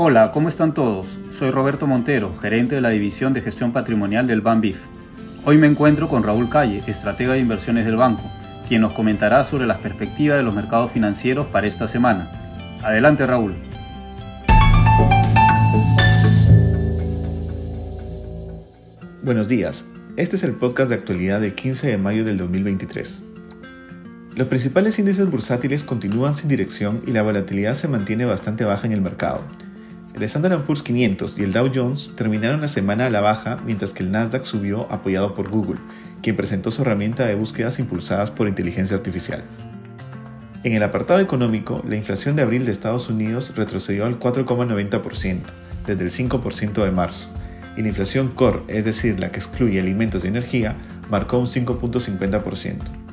Hola, ¿cómo están todos? Soy Roberto Montero, gerente de la División de Gestión Patrimonial del BANBIF. Hoy me encuentro con Raúl Calle, estratega de inversiones del banco, quien nos comentará sobre las perspectivas de los mercados financieros para esta semana. Adelante, Raúl. Buenos días. Este es el podcast de actualidad del 15 de mayo del 2023. Los principales índices bursátiles continúan sin dirección y la volatilidad se mantiene bastante baja en el mercado. El Standard Poor's 500 y el Dow Jones terminaron la semana a la baja mientras que el Nasdaq subió apoyado por Google, quien presentó su herramienta de búsquedas impulsadas por inteligencia artificial. En el apartado económico, la inflación de abril de Estados Unidos retrocedió al 4,90% desde el 5% de marzo, y la inflación core, es decir, la que excluye alimentos y energía, marcó un 5.50%.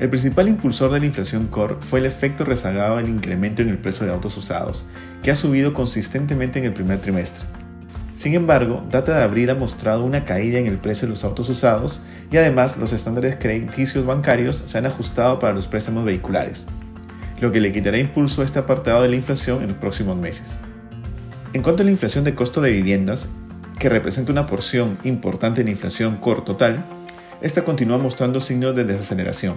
El principal impulsor de la inflación core fue el efecto rezagado del incremento en el precio de autos usados, que ha subido consistentemente en el primer trimestre. Sin embargo, data de abril ha mostrado una caída en el precio de los autos usados y además los estándares crediticios bancarios se han ajustado para los préstamos vehiculares, lo que le quitará impulso a este apartado de la inflación en los próximos meses. En cuanto a la inflación de costo de viviendas, que representa una porción importante de la inflación core total, esta continúa mostrando signos de desaceleración,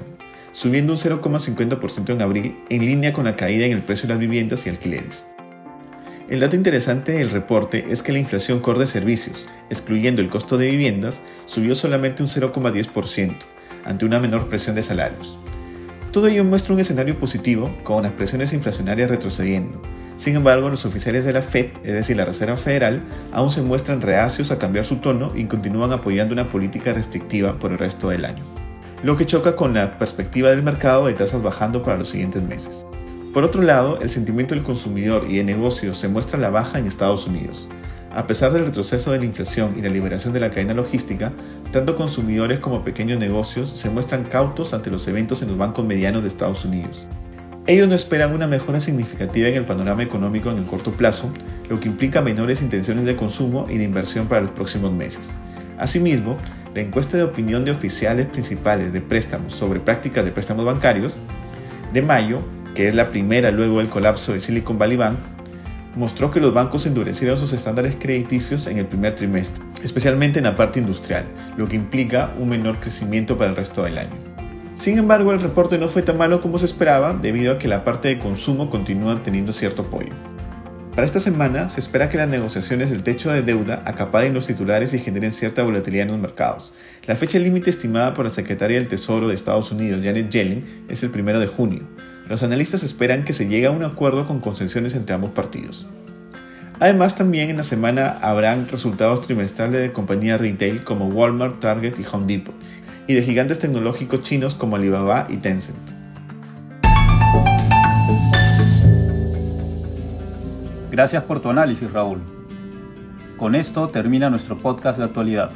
subiendo un 0,50% en abril en línea con la caída en el precio de las viviendas y alquileres. El dato interesante del reporte es que la inflación core de servicios, excluyendo el costo de viviendas, subió solamente un 0,10%, ante una menor presión de salarios. Todo ello muestra un escenario positivo, con las presiones inflacionarias retrocediendo, sin embargo, los oficiales de la Fed, es decir, la Reserva Federal, aún se muestran reacios a cambiar su tono y continúan apoyando una política restrictiva por el resto del año, lo que choca con la perspectiva del mercado de tasas bajando para los siguientes meses. Por otro lado, el sentimiento del consumidor y de negocios se muestra a la baja en Estados Unidos. A pesar del retroceso de la inflación y la liberación de la cadena logística, tanto consumidores como pequeños negocios se muestran cautos ante los eventos en los bancos medianos de Estados Unidos. Ellos no esperan una mejora significativa en el panorama económico en el corto plazo, lo que implica menores intenciones de consumo y de inversión para los próximos meses. Asimismo, la encuesta de opinión de oficiales principales de préstamos sobre prácticas de préstamos bancarios de mayo, que es la primera luego del colapso de Silicon Valley Bank, mostró que los bancos endurecieron sus estándares crediticios en el primer trimestre, especialmente en la parte industrial, lo que implica un menor crecimiento para el resto del año. Sin embargo, el reporte no fue tan malo como se esperaba debido a que la parte de consumo continúa teniendo cierto apoyo. Para esta semana se espera que las negociaciones del techo de deuda acaparen los titulares y generen cierta volatilidad en los mercados. La fecha límite estimada por la secretaria del Tesoro de Estados Unidos, Janet Yellen, es el 1 de junio. Los analistas esperan que se llegue a un acuerdo con concesiones entre ambos partidos. Además, también en la semana habrán resultados trimestrales de compañías retail como Walmart, Target y Home Depot, y de gigantes tecnológicos chinos como Alibaba y Tencent. Gracias por tu análisis, Raúl. Con esto termina nuestro podcast de actualidad.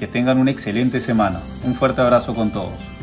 Que tengan una excelente semana. Un fuerte abrazo con todos.